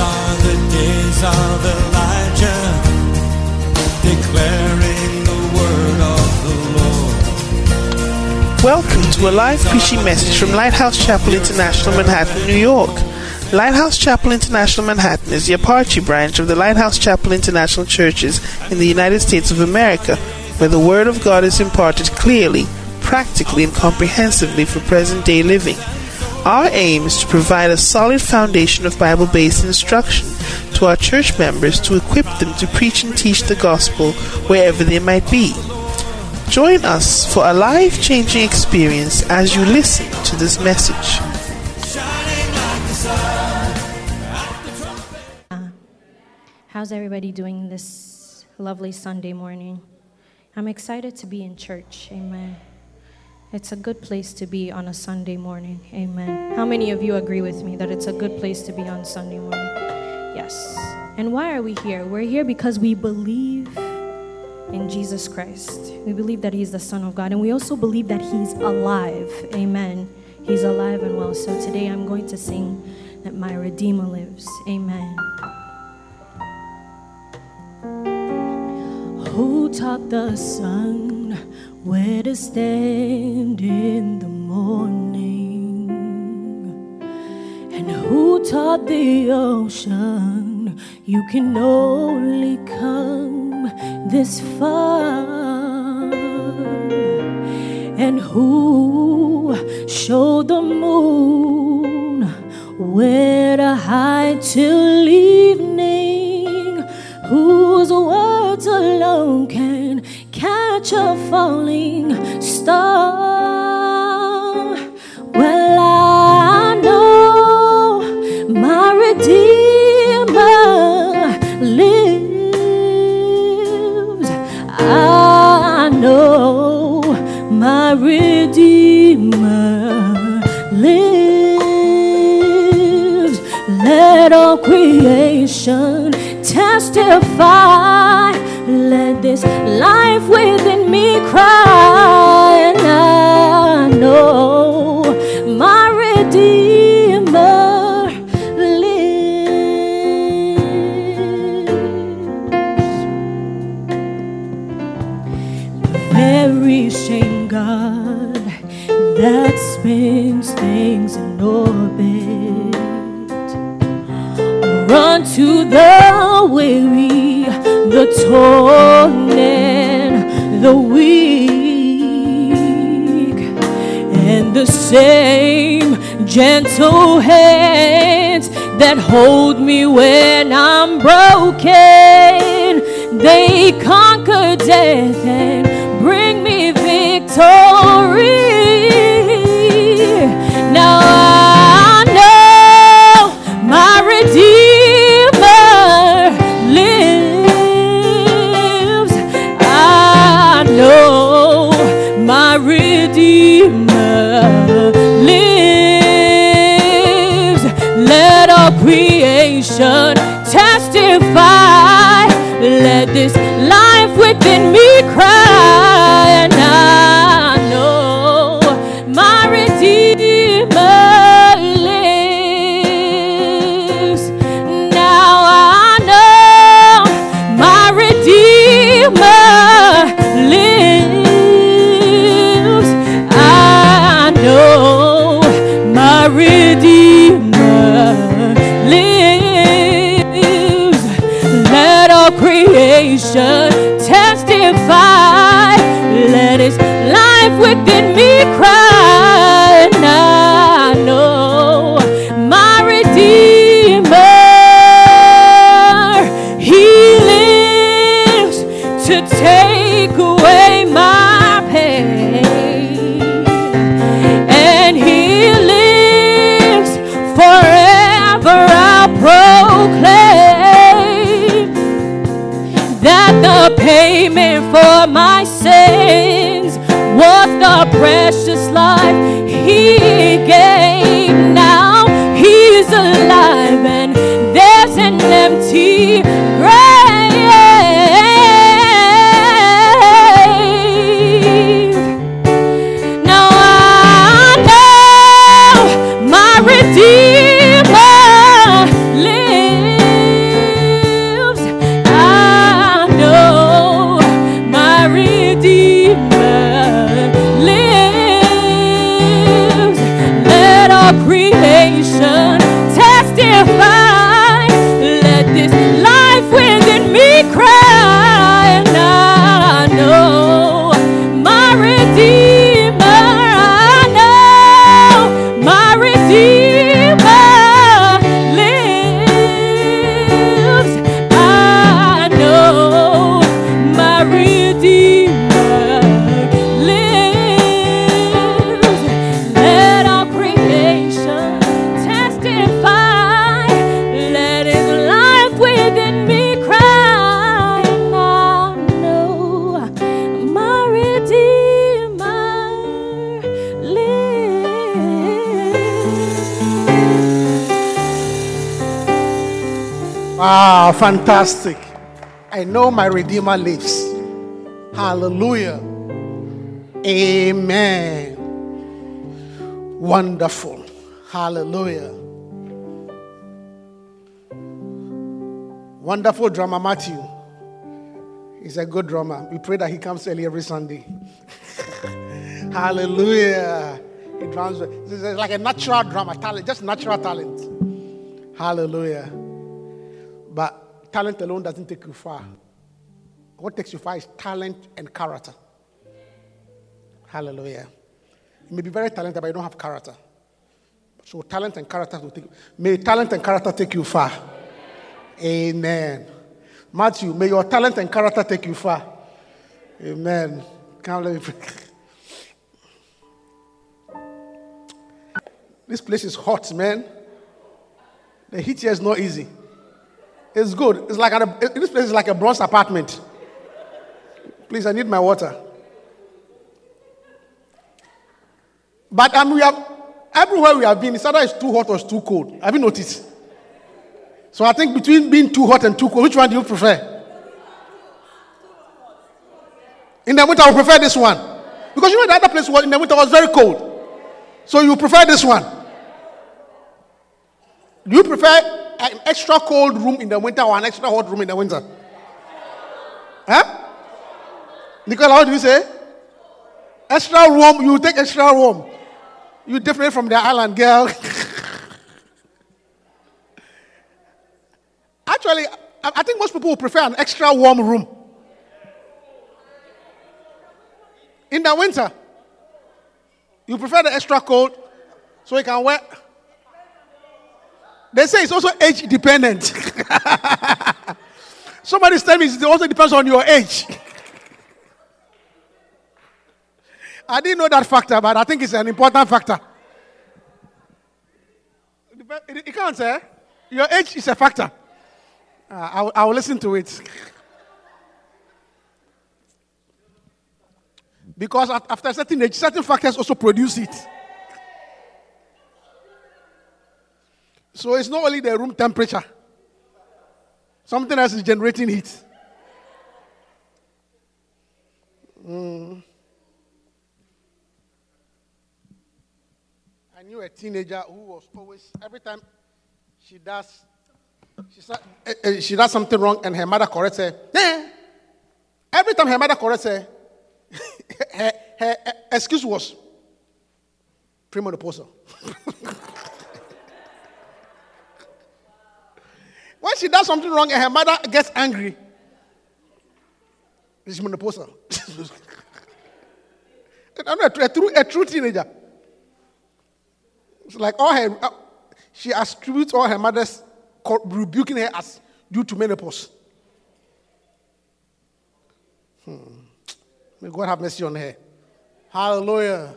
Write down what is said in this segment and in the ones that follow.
are the days of Elijah, declaring the word of the Lord. Welcome to a live preaching message from Lighthouse Chapel International, Manhattan, New York. Lighthouse Chapel International Manhattan is the Apache branch of the Lighthouse Chapel International Churches in the United States of America, where the Word of God is imparted clearly, practically, and comprehensively for present day living. Our aim is to provide a solid foundation of Bible based instruction to our church members to equip them to preach and teach the gospel wherever they might be. Join us for a life changing experience as you listen to this message. How's everybody doing this lovely Sunday morning? I'm excited to be in church. Amen. It's a good place to be on a Sunday morning. Amen. How many of you agree with me that it's a good place to be on Sunday morning? Yes. And why are we here? We're here because we believe in Jesus Christ. We believe that He's the Son of God. And we also believe that He's alive. Amen. He's alive and well. So today I'm going to sing that my Redeemer lives. Amen. Who taught the sun where to stand in the morning? And who taught the ocean you can only come this far? And who showed the moon where to hide till evening? Whose words alone can catch a falling star? Well, I know my Redeemer lives. I know my Redeemer lives. Let all creation testify. This life within me cry. And the weak, and the same gentle hands that hold me when I'm broken. They conquer death and bring me victory. Life within me cry. The precious life he gave. Now he's alive fantastic. I know my Redeemer lives. Hallelujah. Amen. Wonderful. Hallelujah. Wonderful drummer, Matthew. He's a good drummer. We pray that he comes early every Sunday. Hallelujah. He drums. It's like a natural drummer, talent, just natural talent. Hallelujah. But talent alone doesn't take you far. What takes you far is talent and character. Hallelujah. You may be very talented, but you don't have character. So talent and character will take may talent and character take you far. Amen. Matthew, may your talent and character take you far. Amen. Come let me pray. This place is hot, man. The heat here is not easy. It's good. It's like a, this place is like a bronze apartment. Please, I need my water. But um, we have everywhere we have been, it's either it's too hot or it's too cold. Have you noticed? So I think between being too hot and too cold, which one do you prefer? In the winter, I would prefer this one. Because you know the other place was in the winter was very cold. So you prefer this one. Do you prefer an extra cold room in the winter or an extra hot room in the winter? Huh? Nicola, what do you say? Extra warm, you take extra warm. You different from the island girl. Actually, I think most people will prefer an extra warm room. In the winter, you prefer the extra cold so you can wear. They say it's also age dependent. Somebody's telling me it also depends on your age. I didn't know that factor, but I think it's an important factor. It it counts, eh? Your age is a factor. Uh, I, will- I will listen to it. Because after a certain age, certain factors also produce it. So it's not only the room temperature, something else is generating heat. Mm. I knew a teenager who was always, every time she does, she, eh, eh, she does something wrong and her mother corrects her. Eh. Every time her mother corrects her, her, her, her excuse was premenopausal. when she does something wrong and her mother gets angry, it's menopausal. I know, a, true, a true teenager. It's like all her, uh, she attributes all her mother's rebuking her as due to menopause. Hmm. May God have mercy on her. Hallelujah.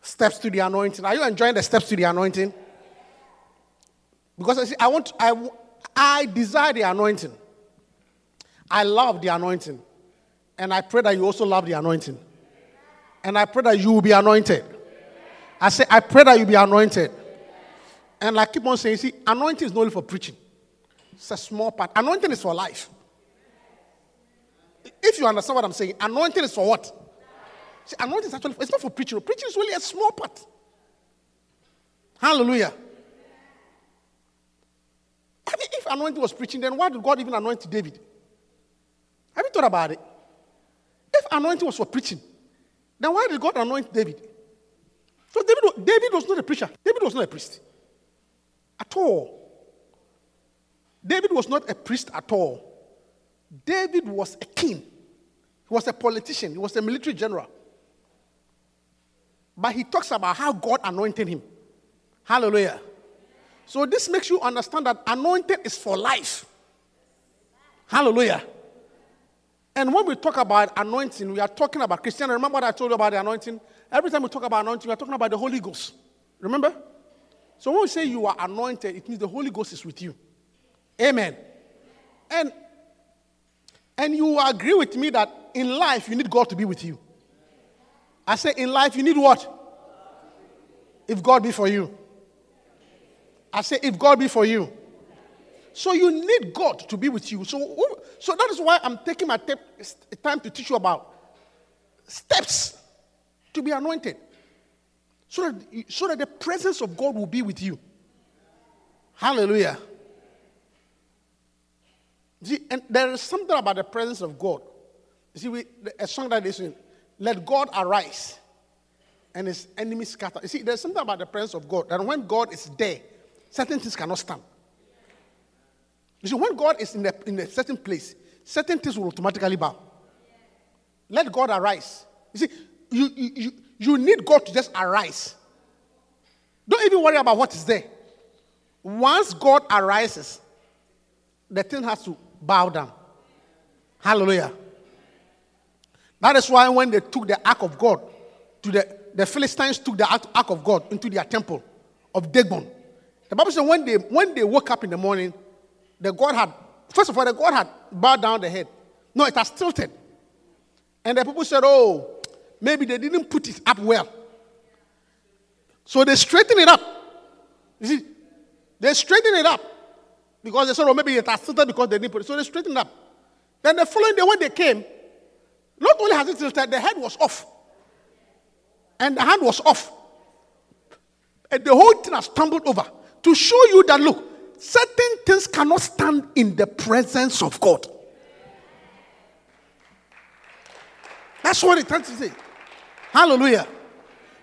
Steps to the anointing. Are you enjoying the steps to the anointing? Because I, see, I want, I, I desire the anointing. I love the anointing. And I pray that you also love the anointing. And I pray that you will be anointed. I say, I pray that you be anointed. And I keep on saying, see, anointing is not only for preaching, it's a small part. Anointing is for life. If you understand what I'm saying, anointing is for what? See, anointing is actually, it's not for preaching. Preaching is really a small part. Hallelujah. I mean, if anointing was preaching, then why did God even anoint David? Have you thought about it? If anointing was for preaching, then why did God anoint David? So David, David was not a preacher. David was not a priest. At all. David was not a priest at all. David was a king. He was a politician. He was a military general. But he talks about how God anointed him. Hallelujah. So this makes you understand that anointing is for life. Hallelujah. And when we talk about anointing, we are talking about Christian. Remember what I told you about the anointing? Every time we talk about anointing, we are talking about the Holy Ghost. Remember? So when we say you are anointed, it means the Holy Ghost is with you. Amen. And and you agree with me that in life you need God to be with you. I say in life you need what? If God be for you. I say if God be for you. So you need God to be with you. So, so that is why I'm taking my tep- time to teach you about steps to be anointed. So that, so that the presence of God will be with you. Hallelujah. See, and there is something about the presence of God. You see, we, a song that they in, let God arise and his enemies scatter. You see, there's something about the presence of God that when God is there, certain things cannot stand. You see, when God is in a, in a certain place, certain things will automatically bow. Let God arise. You see, you, you, you, you need God to just arise. Don't even worry about what is there. Once God arises, the thing has to bow down. Hallelujah. That is why when they took the ark of God to the, the Philistines took the ark of God into their temple of Dagon. The Bible says when they when they woke up in the morning, the God had first of all the God had bowed down the head. No, it has tilted. And the people said, Oh, maybe they didn't put it up well. So they straightened it up. You see, they straightened it up because they said, oh, maybe it has tilted because they didn't put it. So they straightened up. Then the following day, when they came, not only has it tilted, the head was off, and the hand was off, and the whole thing has tumbled over to show you that look, certain things cannot stand in the presence of God. That's what it tends to say. Hallelujah.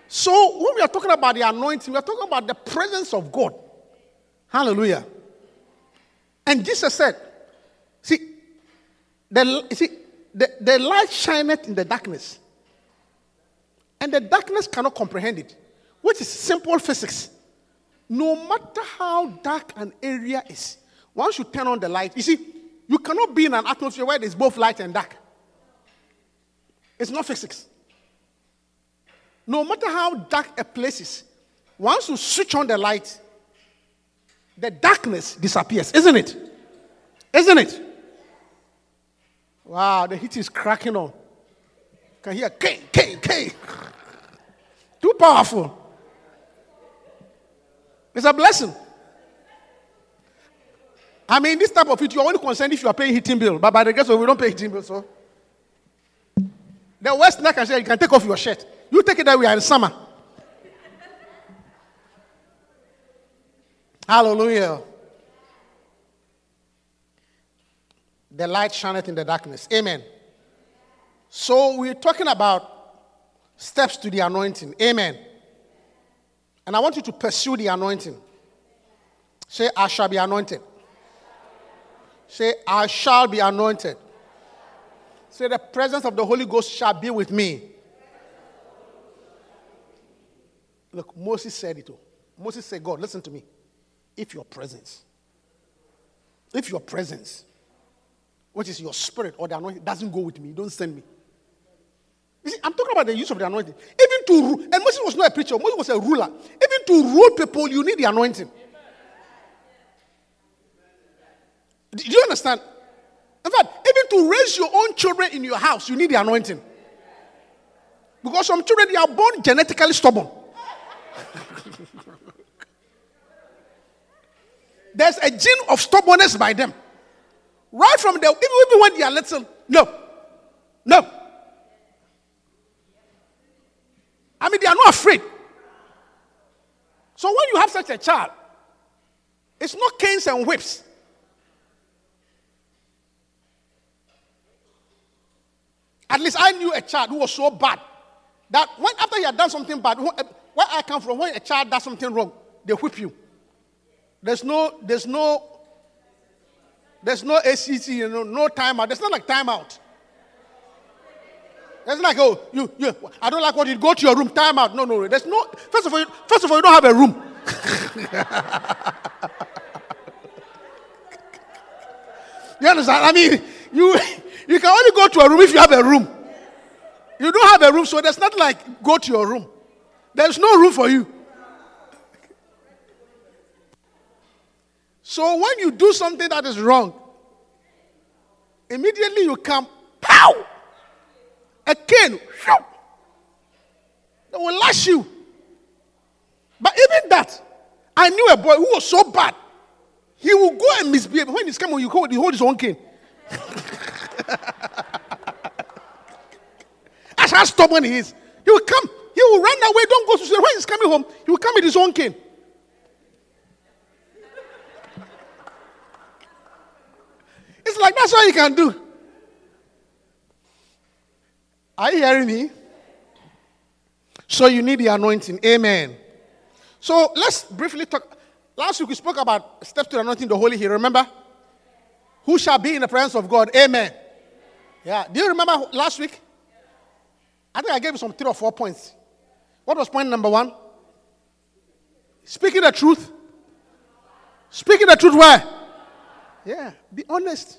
So when we are talking about the anointing, we are talking about the presence of God. Hallelujah. And Jesus said, see, the, see, the, the light shineth in the darkness. And the darkness cannot comprehend it, which is simple physics. No matter how dark an area is, once you turn on the light, you see, you cannot be in an atmosphere where there's both light and dark. It's not physics. No matter how dark a place is, once you switch on the light, the darkness disappears, isn't it? Isn't it? Wow, the heat is cracking on. Can hear K, K, K. Too powerful. It's a blessing. I mean, this type of it, you're only concerned if you are paying heating bill. But by the grace of we don't pay heating bill, so. The worst thing I can say, you can take off your shirt. You take it that we are in summer. Hallelujah. The light shineth in the darkness. Amen. So we're talking about steps to the anointing. Amen. And I want you to pursue the anointing. Say, I shall be anointed. Say, I shall be anointed. Say, the presence of the Holy Ghost shall be with me. Look, Moses said it. oh. Moses said, God, listen to me. If your presence, if your presence, which is your spirit or the anointing, doesn't go with me, don't send me. See, I'm talking about the use of the anointing. Even to rule, and Moses was not a preacher, Moses was a ruler. Even to rule people, you need the anointing. Do you understand? In fact, even to raise your own children in your house, you need the anointing. Because some children they are born genetically stubborn. There's a gene of stubbornness by them. Right from the even when they are little. No. No. I mean, they are not afraid. So when you have such a child, it's not canes and whips. At least I knew a child who was so bad that when after he had done something bad, where I come from, when a child does something wrong, they whip you. There's no, there's no, there's no ACT, you know, no timeout. There's not like timeout. It's like, oh, you, you, I don't like what you go to your room, timeout. No, no, there's no. First of all, you, first of all, you don't have a room. you understand? I mean, you, you can only go to a room if you have a room. You don't have a room, so there's not like go to your room. There's no room for you. So when you do something that is wrong, immediately you come, pow! They will lash you. But even that, I knew a boy who was so bad. He will go and misbehave. When he's coming, you hold, he hold his own cane. That's how stubborn he is. He will come. He will run away. Don't go to school. When he's coming home, he will come with his own cane. It's like that's all you can do. Are you hearing me? So you need the anointing. Amen. So let's briefly talk. Last week we spoke about steps to the anointing, the holy here. Remember? Who shall be in the presence of God? Amen. Yeah. Do you remember last week? I think I gave you some three or four points. What was point number one? Speaking the truth. Speaking the truth where? Yeah. Be honest.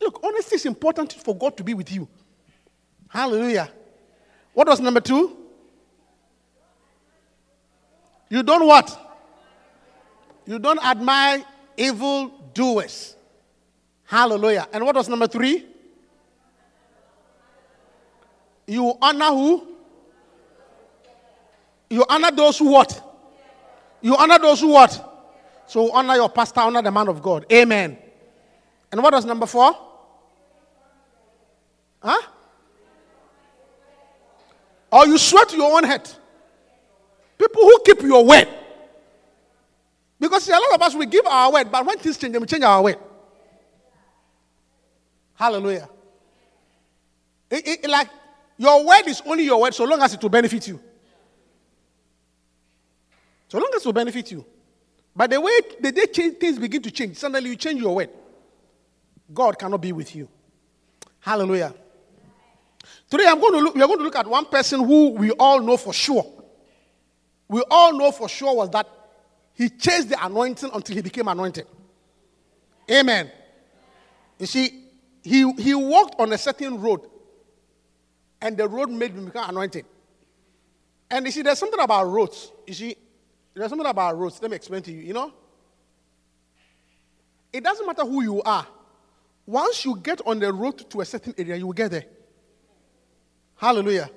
Look, honesty is important for God to be with you. Hallelujah. What was number two? You don't what? You don't admire evil doers. Hallelujah. And what was number three? You honor who? You honor those who what? You honor those who what? So honor your pastor, honor the man of God. Amen. And what was number four? Huh? Or you swear to your own head. People who keep your word. Because see, a lot of us we give our word, but when things change, we change our word. Hallelujah. It- it- like your word is only your word so long as it will benefit you. So long as it will benefit you. But the way the day change, things begin to change, suddenly you change your word. God cannot be with you. Hallelujah. Today I'm going to look, we are going to look at one person who we all know for sure. We all know for sure was that he chased the anointing until he became anointed. Amen. You see, he, he walked on a certain road, and the road made him become anointed. And you see, there's something about roads. You see, there's something about roads. Let me explain to you. You know, it doesn't matter who you are. Once you get on the road to a certain area, you will get there. Hallelujah.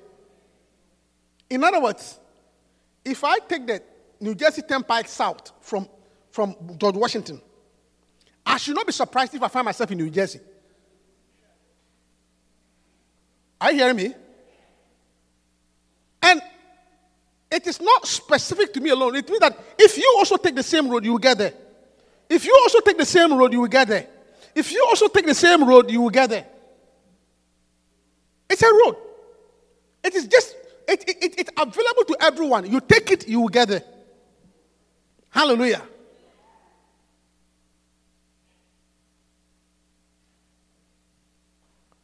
In other words, if I take the New Jersey Turnpike South from, from George Washington, I should not be surprised if I find myself in New Jersey. Are you hearing me? And it is not specific to me alone. It means that if you also take the same road, you will get there. If you also take the same road, you will get there. If you also take the same road, you will get there. It's a road. It is just, it, it, it- it's available to everyone. You take it, you will get there. Hallelujah.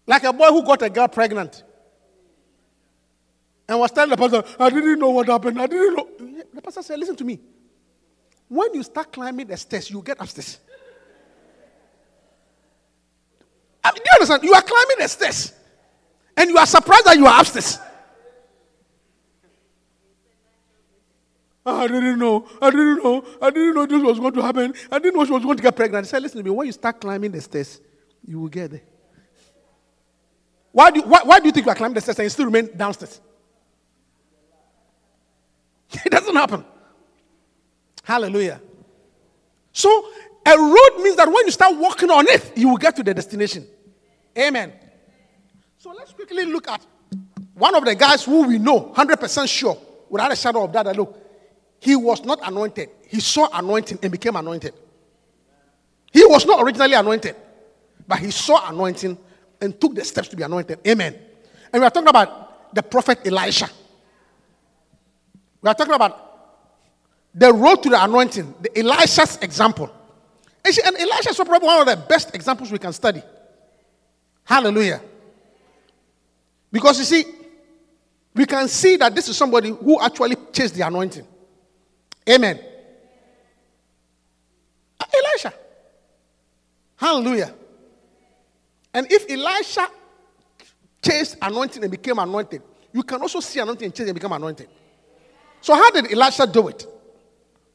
Like a boy who got a girl pregnant and was telling the pastor, I didn't know what happened. I didn't know. The pastor said, Listen to me. When you start climbing the stairs, you get upstairs. I mean, do you understand? You are climbing the stairs and you are surprised that you are upstairs. Ah, I didn't know. I didn't know. I didn't know this was going to happen. I didn't know she was going to get pregnant. He said, Listen to me. When you start climbing the stairs, you will get there. Why do, you, why, why do you think you are climbing the stairs and you still remain downstairs? It doesn't happen. Hallelujah. So, a road means that when you start walking on it, you will get to the destination. Amen. So, let's quickly look at one of the guys who we know 100% sure, without a shadow of doubt, that look, he was not anointed. He saw anointing and became anointed. He was not originally anointed, but he saw anointing and took the steps to be anointed. Amen. And we are talking about the prophet Elisha. We are talking about the road to the anointing, the Elisha's example. And, Elisha is probably one of the best examples we can study. Hallelujah. Because you see, we can see that this is somebody who actually chased the anointing. Amen. Uh, Elisha. Hallelujah. And if Elisha chased anointing and became anointed, you can also see anointing and chase and become anointed. So, how did Elisha do it?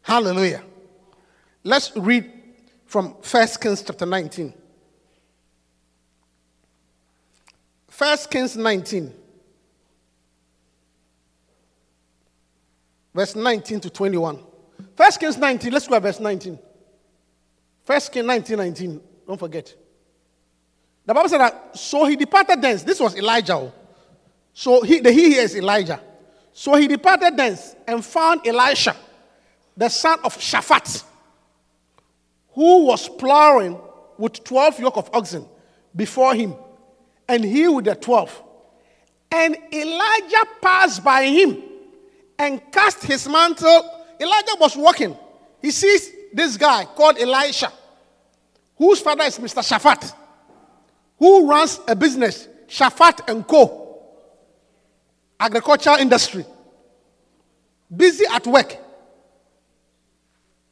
Hallelujah. Let's read from 1 Kings chapter 19. 1 Kings 19, verse 19 to 21. 1 Kings 19, let's go at verse 19. First King 1919. Don't forget. The Bible said that, so he departed thence. This was Elijah. oh. So he, the he here is Elijah. So he departed thence and found Elisha, the son of Shaphat, who was plowing with 12 yoke of oxen before him, and he with the 12. And Elijah passed by him and cast his mantle. Elijah was walking. He sees this guy called Elisha, whose father is Mr. Shaphat, who runs a business, Shaphat and Co. Agricultural industry. Busy at work.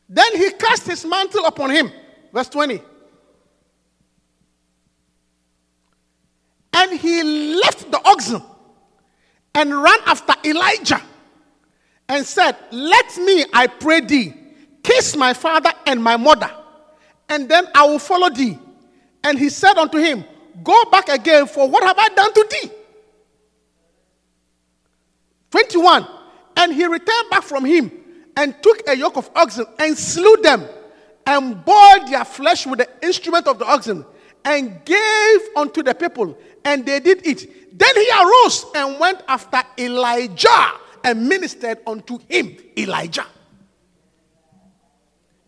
Then he cast his mantle upon him. Verse 20. And he left the oxen and ran after Elijah and said, Let me, I pray thee, kiss my father and my mother, and then I will follow thee. And he said unto him, Go back again, for what have I done to thee? 21. And he returned back from him and took a yoke of oxen and slew them and boiled their flesh with the instrument of the oxen and gave unto the people, and they did eat. Then he arose and went after Elijah and ministered unto him, Elijah.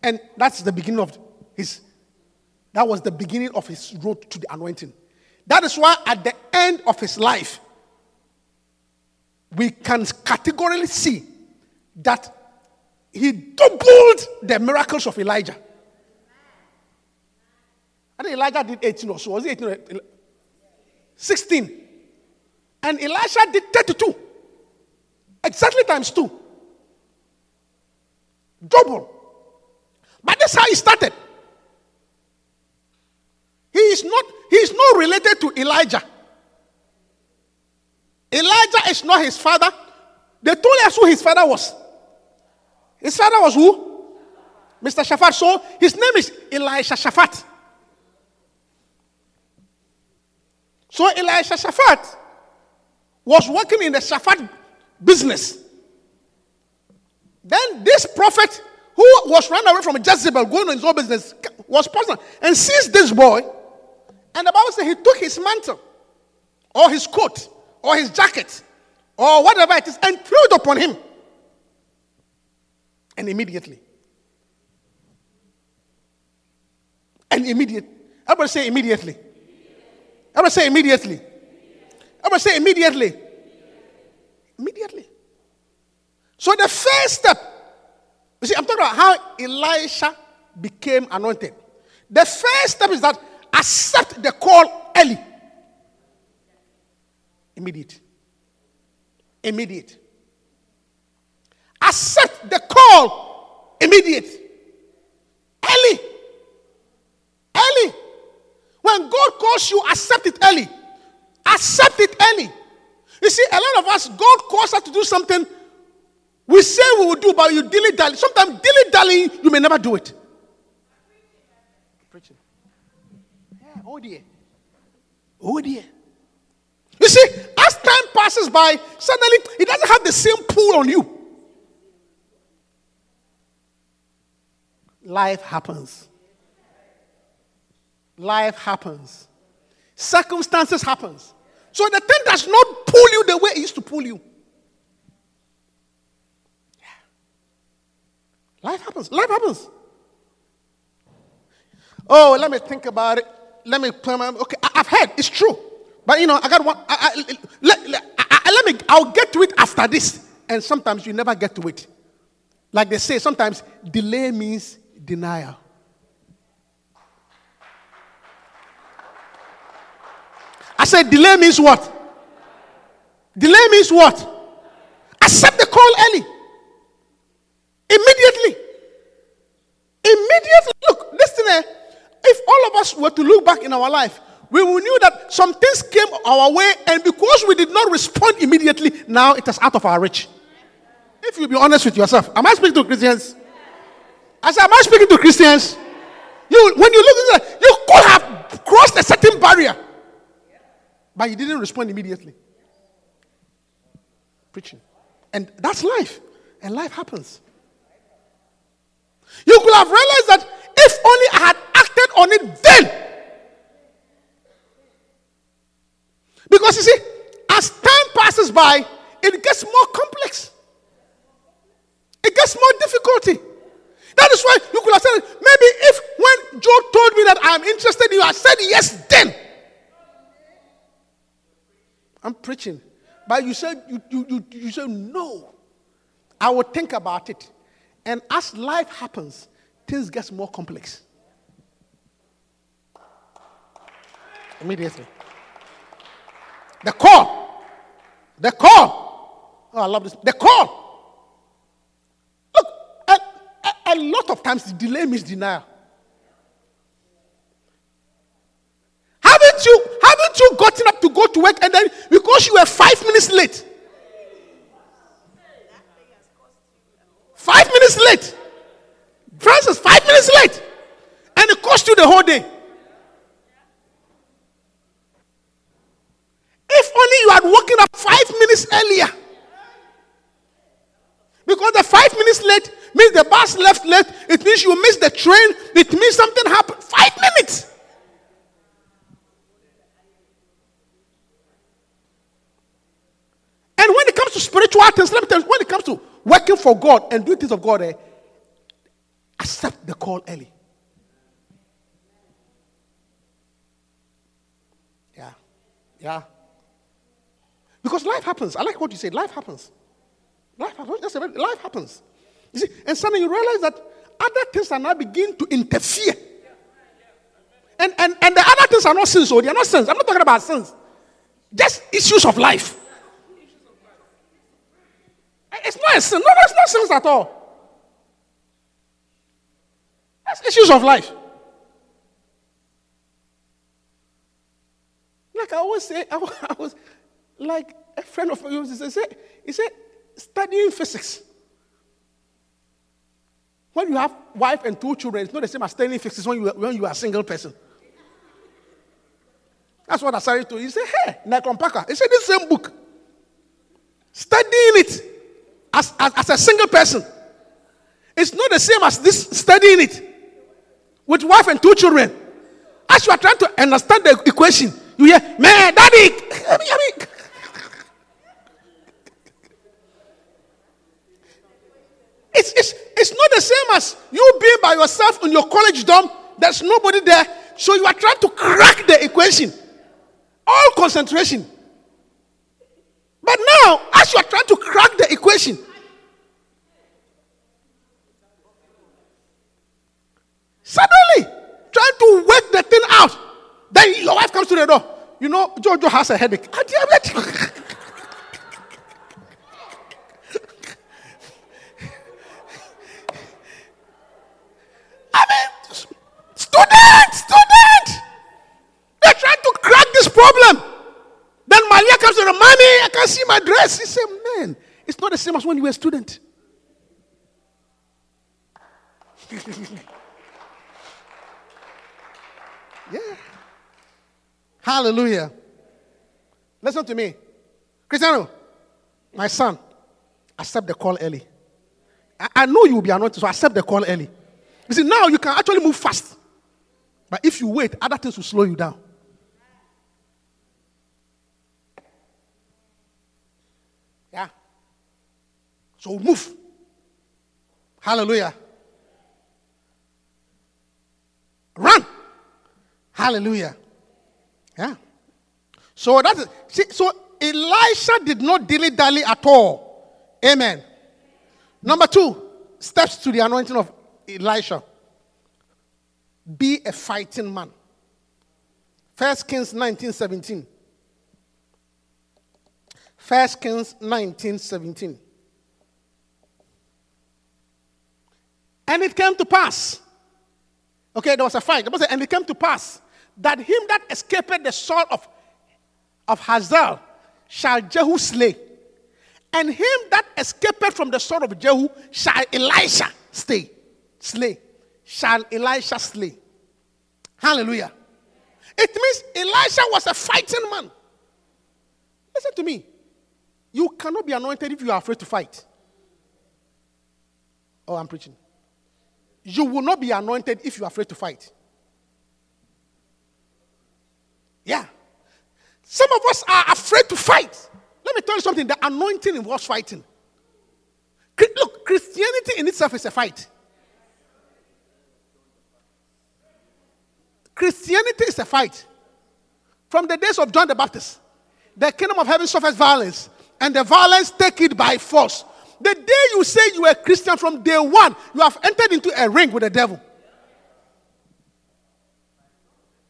And that's the beginning of his, that was the beginning of his road to the anointing. That is why at the end of his life, we can categorically see that he doubled the miracles of Elijah. I think Elijah did 18 or so. Was it 18 or 16. And Elisha did 32. Exactly times two. Double. But that's how he started. He is not, he is not related to Elijah. Elijah is not his father. They told us who his father was. His father was who? Mr. Shaphat. So his name is Elisha Shaphat. So Elisha Shaphat was working in the Shaphat business. Then this prophet who was run away from Jezebel, going on his own business, was present and sees this boy. And the Bible says he took his mantle or his coat or his jacket or whatever it is and threw it upon him. And immediately. And immediate. Everybody say immediately. Everybody say immediately. Everybody say immediately. Immediately. So the first step, you see, I'm talking about how Elisha became anointed. The first step is that accept the call early. Immediate. Immediate. Accept the call immediate. Early. Early. When God calls you, accept it early. Accept it early. You see, a lot of us, God calls us to do something we say we will do, but you dilly dally. Sometimes dilly dally, you may never do it. Preaching. Yeah, oh dear. Oh dear. You see, as time passes by, suddenly it doesn't have the same pull on you. Life happens. Life happens. Circumstances happens. So the thing does not pull you the way it used to pull you. Life happens. Life happens. Oh, let me think about it. Let me plan. Okay, I, have heard it's true, but you know, I got one. I, I, let, let, I- let me. I'll get to it after this. And sometimes you never get to it. Like they say, sometimes delay means denial. I said delay means what? Delay means what? Accept the call early. Immediately. Immediately. Look, listen eh, here. If all of us were to look back in our life, we knew that some things came our way, and because we did not respond immediately, now it is out of our reach. If you be honest with yourself, am I speaking to Christians? I said, am I speaking to Christians? You, when you look at that, you could have crossed a certain barrier, but he didn't respond immediately. Preaching. And that's life. And life happens. You could have realized that if only I had acted on it then. Because you see, as time passes by, it gets more complex. It gets more difficulty. That is why you could have said, maybe if when Joe told me that I'm interested, you had said yes then. I'm preaching. But you said you, you, you, you said no. I will think about it. And as life happens, things get more complex. Immediately. The call. The call. Oh, I love this. The call. Look, a, a, a lot of times delay means denial. Haven't you, haven't you gotten up to go to work and then because you were five minutes late? Five minutes late. Francis, five minutes late. And it cost you the whole day. If only you had woken up five minutes earlier. Because the five minutes late means the bus left late. It means you missed the train. It means something happened. Five minutes. And when it things, let me tell you, when it comes to working for God and doing things of God, eh, accept the call early. Yeah. Yeah. Because life happens. I like what you said. Life happens. Life happens. Life happens. You see, and suddenly you realize that other things are now beginning to interfere. And, and, and the other things are not sins, so they are not sins. I'm not talking about sins. Just issues of life. It's not a sin. No, that's not sins at all. That's issues of life. Like I always say, I was, like a friend of mine, he said, he said, studying physics. When you have wife and two children, it's not the same as studying physics when you, when you are a single person. That's what I started to. He said, hey, Nikon Parker. He said, this same book. Studying it as, as, as a single person. It's not the same as this studying it with wife and two children. As you are trying to understand the equation, you hear, man, daddy, I It's, it's, it's not the same as you being by yourself in your college dorm. There's nobody there. So you are trying to crack the equation. All concentration. But now, as you are trying to crack the equation, suddenly trying to work the thing out, then your wife comes to the door. You know, Jojo has a headache. Ah, diabetic. I mean, student, student. They're trying to crack this problem. Then Malia comes to the mommy, I can see my dress. He said, Man, it's not the same as when you were a student. yeah. Hallelujah. Listen to me. Cristiano, my son, accept the call early. I, I know you will be anointed, so accept the call early. You see, now you can actually move fast. But if you wait, other things will slow you down. Yeah. So move. Hallelujah. Run. Hallelujah. Yeah. So that's see, so Elisha did not dilly dally at all. Amen. Number two, steps to the anointing of Elisha. Be a fighting man. First Kings 19 17. First Kings 19 17. And it came to pass. Okay, there was a fight. And it came to pass that him that escaped the sword of, of Hazael shall Jehu slay. And him that escaped from the sword of Jehu shall Elisha stay. Slay. Shall Elisha slay. Hallelujah. It means Elisha was a fighting man. Listen to me. You cannot be anointed if you are afraid to fight. Oh, I'm preaching. You will not be anointed if you are afraid to fight. Yeah. Some of us are afraid to fight. Let me tell you something the anointing involves fighting. Look, Christianity in itself is a fight. Christianity is a fight. From the days of John the Baptist, the kingdom of heaven suffers violence, and the violence take it by force. The day you say you are a Christian, from day one, you have entered into a ring with the devil.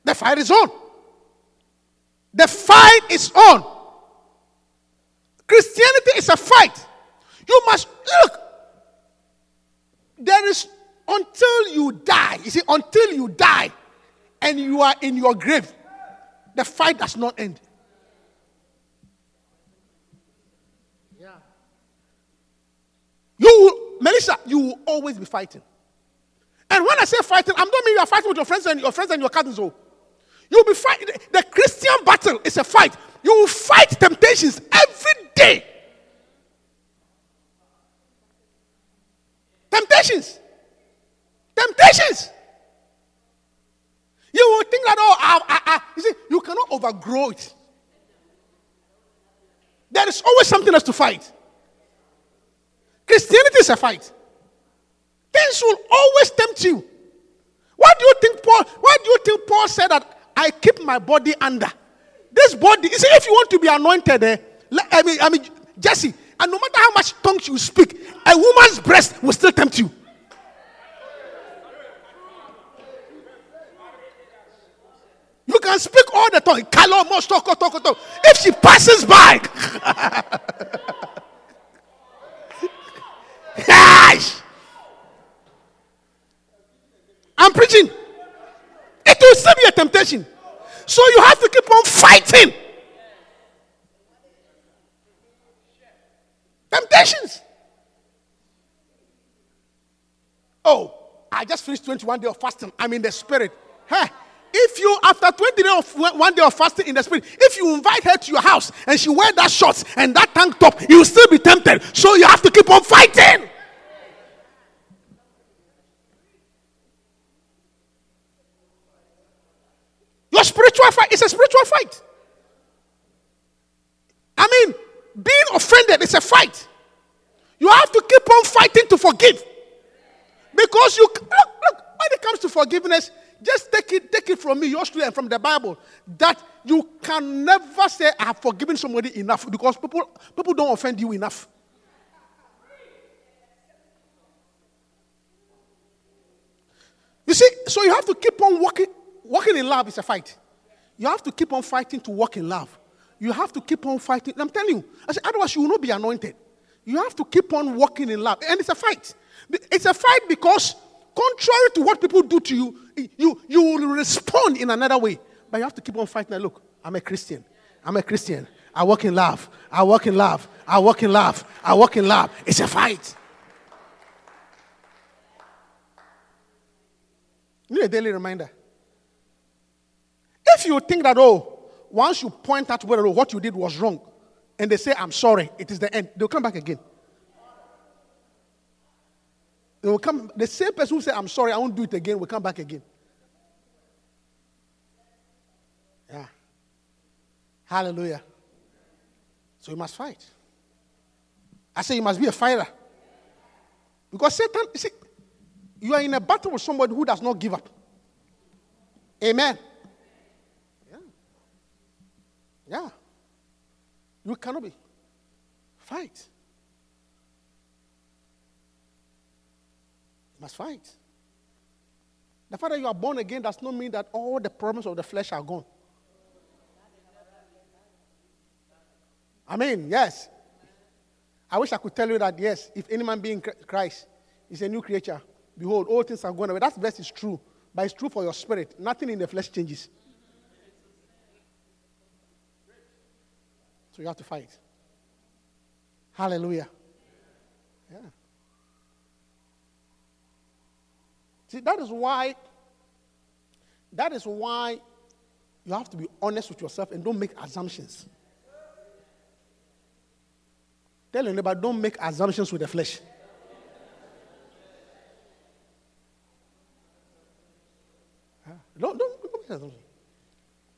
The fight is on. The fight is on. Christianity is a fight. You must look. There is until you die. You see, until you die and you are in your grave, the fight does not end. You Melissa, you will always be fighting. And when I say fighting, I'm not mean you are fighting with your friends and your friends and your cousins. Oh, you'll be fighting. The Christian battle is a fight. You will fight temptations every day. Temptations. Temptations. You will think that, oh, I, I, I, you see, you cannot overgrow it. There is always something else to fight. Christianity is a fight. Things will always tempt you. Why do you think Paul? Why do you think Paul said that I keep my body under? This body, you see, if you want to be anointed, eh, I mean, I mean, Jesse, and no matter how much tongues you speak, a woman's breast will still tempt you. You can speak all the tongue. If she passes by, I'm preaching. It will still be a temptation. So you have to keep on fighting. Temptations. Oh, I just finished 21 day of fasting. I'm in the spirit. Hey, if you after 20 days of one day of fasting in the spirit, if you invite her to your house and she wear that shorts and that tank top, you will still be tempted. So you have to keep on fighting. Your spiritual fight is a spiritual fight. I mean, being offended is a fight. You have to keep on fighting to forgive. Because you look, look, when it comes to forgiveness, just take it, take it from me, yours truly, and from the Bible, that you can never say, I have forgiven somebody enough because people, people don't offend you enough. You see, so you have to keep on walking. Walking in love is a fight. You have to keep on fighting to walk in love. You have to keep on fighting. I'm telling you, I said, otherwise you will not be anointed. You have to keep on walking in love. And it's a fight. It's a fight because contrary to what people do to you, you, you will respond in another way. But you have to keep on fighting. Now, look, I'm a Christian. I'm a Christian. I walk in love. I walk in love. I walk in love. I walk in love. It's a fight. You need a daily reminder. If you think that, oh, once you point out whether what you did was wrong, and they say, I'm sorry, it is the end, they'll come back again. They will come, the same person who say, I'm sorry, I won't do it again, will come back again. Yeah. Hallelujah. So you must fight. I say you must be a fighter. Because Satan, you see, you are in a battle with somebody who does not give up. Amen. Yeah. Yeah. You cannot be. Fight. Must fight. The fact that you are born again does not mean that all the problems of the flesh are gone. I mean, yes. I wish I could tell you that, yes, if any man be in Christ, is a new creature. Behold, all things are gone away. That verse is true, but it's true for your spirit. Nothing in the flesh changes. So you have to fight. Hallelujah. Yeah. See, that is why, that is why you have to be honest with yourself and don't make assumptions. Tell your neighbor, don't make assumptions with the flesh. Don't, don't, don't make assumptions.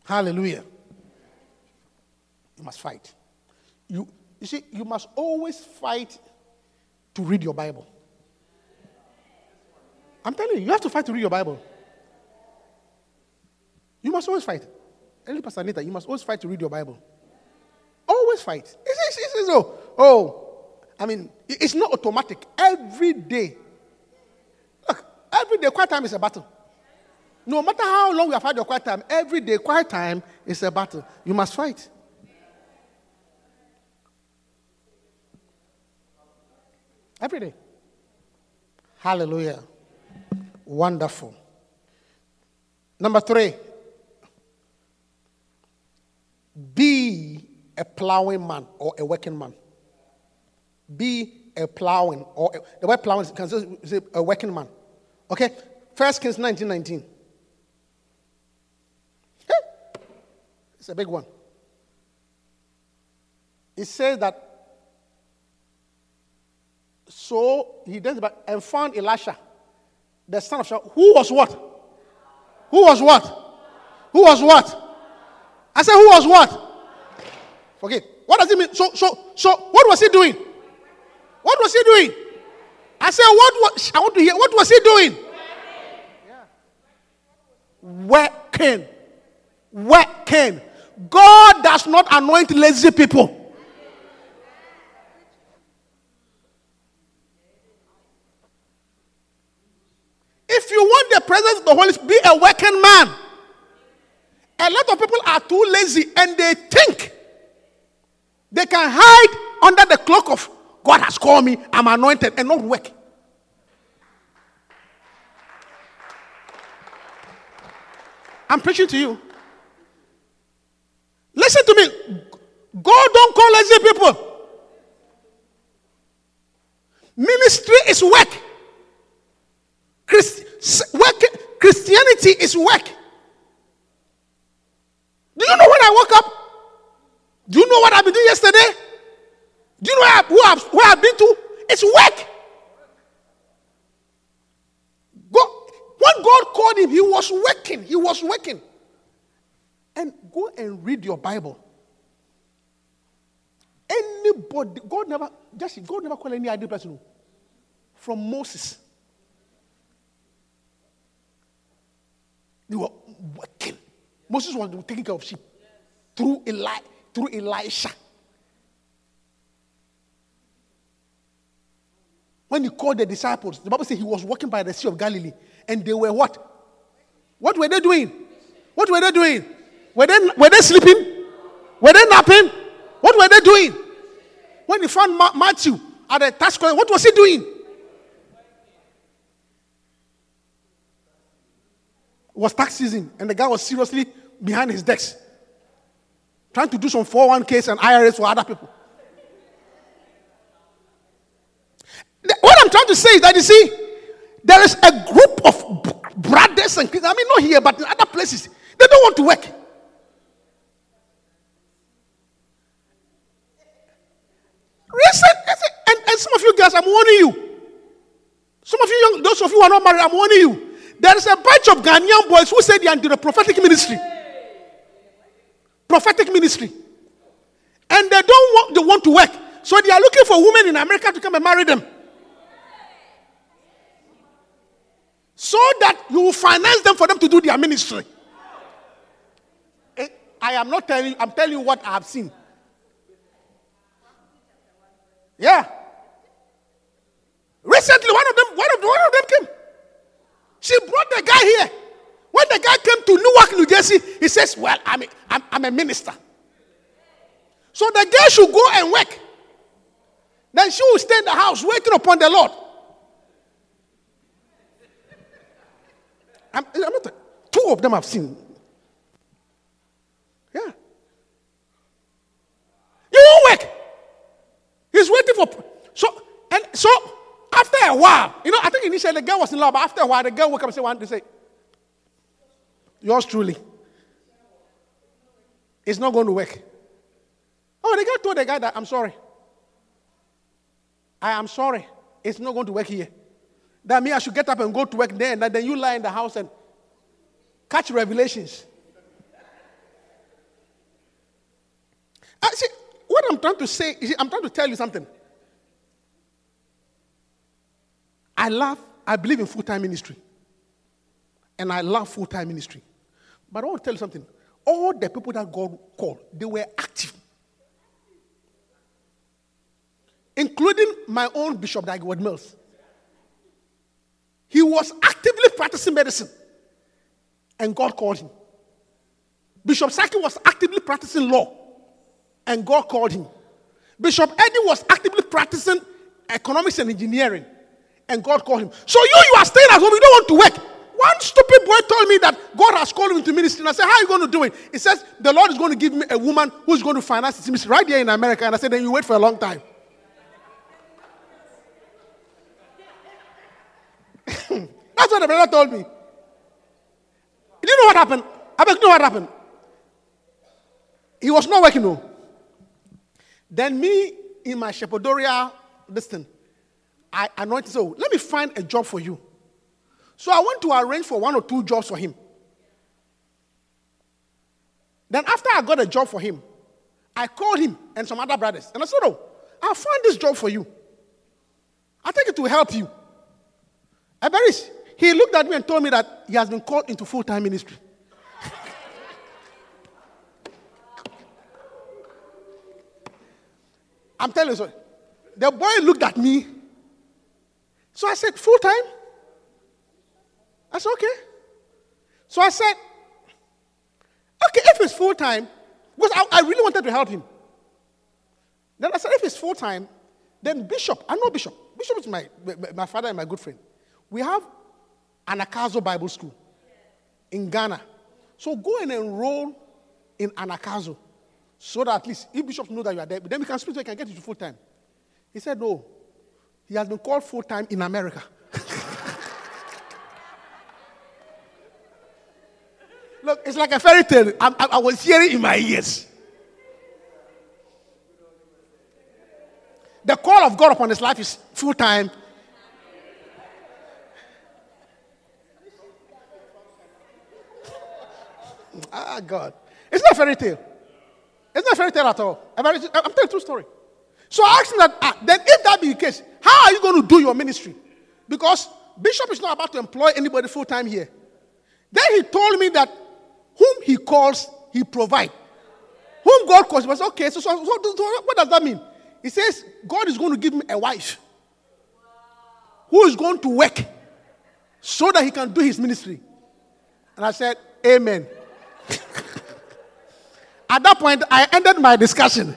Hallelujah. You must fight. You, you see, you must always fight to read your Bible. I'm telling you, you have to fight to read your Bible. You must always fight. Elder Pastor Anita, you must always fight to read your Bible. Always fight. It's, it's, it's, it's- oh, oh, I mean, it's not automatic. Every day. Look, every day, quiet time is a battle. No matter how long you have had your quiet time, every day, quiet time is a battle. You must fight. Every day. Hallelujah. Wonderful. Number three, be a plowing man or a working man. Be a plowing or a, the word plowing can say a working man. Okay? First Kings 1919. It's a big one. It says that so he then back and found Elisha, the son of Shaphat, who was what? Who was what? Who was what? I said, who was what? Forget. What does it mean? So, so, so, what was he doing? What was he doing? I said, what was, I want to hear, what was he doing? Working. Working. God does not anoint lazy people. If you want the presence of the Holy Spirit, be a working man. A lot of people are too lazy and they think they can hide under the cloak of God has called me, I'm anointed, and not work. I'm preaching to you. Listen to me. God don't call lazy people. Ministry is work. Christ, work. Christianity is work. Do you know when I woke up? Do you know what I've been doing yesterday? Do you know where, I, who I've, where I've been to? It's work. God, when God called him, he was working. He was working. And go and read your Bible. Anybody, God never, just God never called any idea person. From Moses. They were working. Moses was taking care of sheep through Eli, through Elisha. When he called the disciples, the Bible says he was walking by the Sea of Galilee, and they were what? What were they doing? What were they doing? Were they, were they sleeping? Were they napping? What were they doing? When he found Ma- Matthew at the tax what was he doing? It was tax season, and the guy was seriously behind his desk, trying to do some 401ks and IRS for other people. What I'm trying to say is that you see, there is a group of brothers and I mean, not here, but in other places, they don't want to work. Recent, and, and some of you guys, I'm warning you. Some of you, young, those of you who are not married, I'm warning you. There is a bunch of Ghanaian boys who said they are into the prophetic ministry. Prophetic ministry. And they don't want, they want to work. So they are looking for women in America to come and marry them. So that you will finance them for them to do their ministry. Eh, I am not telling you, I'm telling you what I have seen. Yeah. Recently, one of them, one of, one of them came. She brought the guy here. When the guy came to Newark, New Jersey, he says, Well, I'm a, I'm, I'm a minister. So the girl should go and work. Then she will stay in the house waiting upon the Lord. I'm, I'm not, two of them I've seen. Yeah. You won't work. He's waiting for. So, and so, after a while, you know, I think initially the girl was in love, but after a while, the girl woke up and said, one, they say, yours truly. It's not going to work. Oh, the girl told the guy that, I'm sorry. I am sorry. It's not going to work here. That means I should get up and go to work there, and then you lie in the house and catch revelations. I see, what I'm trying to say, is I'm trying to tell you something. I love, I believe in full time ministry. And I love full time ministry. But I want to tell you something. All the people that God called, they were active. Including my own Bishop Dag Heward-Mills. He was actively practicing medicine. And God called him. Bishop Saki was actively practicing law. And God called him. Bishop Eddie was actively practicing economics and engineering. And God called him. So you, you are staying at home, you don't want to work. One stupid boy told me that God has called him into ministry. And I said, How are you going to do it? He says, The Lord is going to give me a woman who's going to finance his ministry right here in America. And I said, Then you wait for a long time. That's what the brother told me. You know what happened? I beg, you know what happened? He was not working, no. Then me in my Shepherdorial, this I anointed, so let me find a job for you. So I went to arrange for one or two jobs for him. Then after I got a job for him, I called him and some other brothers. And I said, Oh, I found this job for you. I think it will help you. Eberis, he looked at me and told me that he has been called into full-time ministry. I'm telling you, so the boy looked at me. So I said, full time? I said, okay. So I said, okay, if it's full time, because I, I really wanted to help him. Then I said, if it's full time, then Bishop, I know Bishop. Bishop is my, my father and my good friend. We have an Anagkazo Bible School in Ghana. So go and enroll in Anagkazo so that at least if bishops know that you are there, then we can speak so we can get you to full time. He said, no. He has been called full time in America. Look, it's like a fairy tale. I, I, I was hearing in my ears. The call of God upon his life is full time. Ah, God. It's not a fairy tale. It's not a fairy tale at all. I'm telling a true story. So I asked him that, ah, then if that be the case, how are you going to do your ministry? Because Bishop is not about to employ anybody full time here. Then he told me that whom he calls, he provides. Whom God calls, he was okay. So, so, so, so what does that mean? He says God is going to give him a wife who is going to work so that he can do his ministry. And I said, Amen. At that point, I ended my discussion.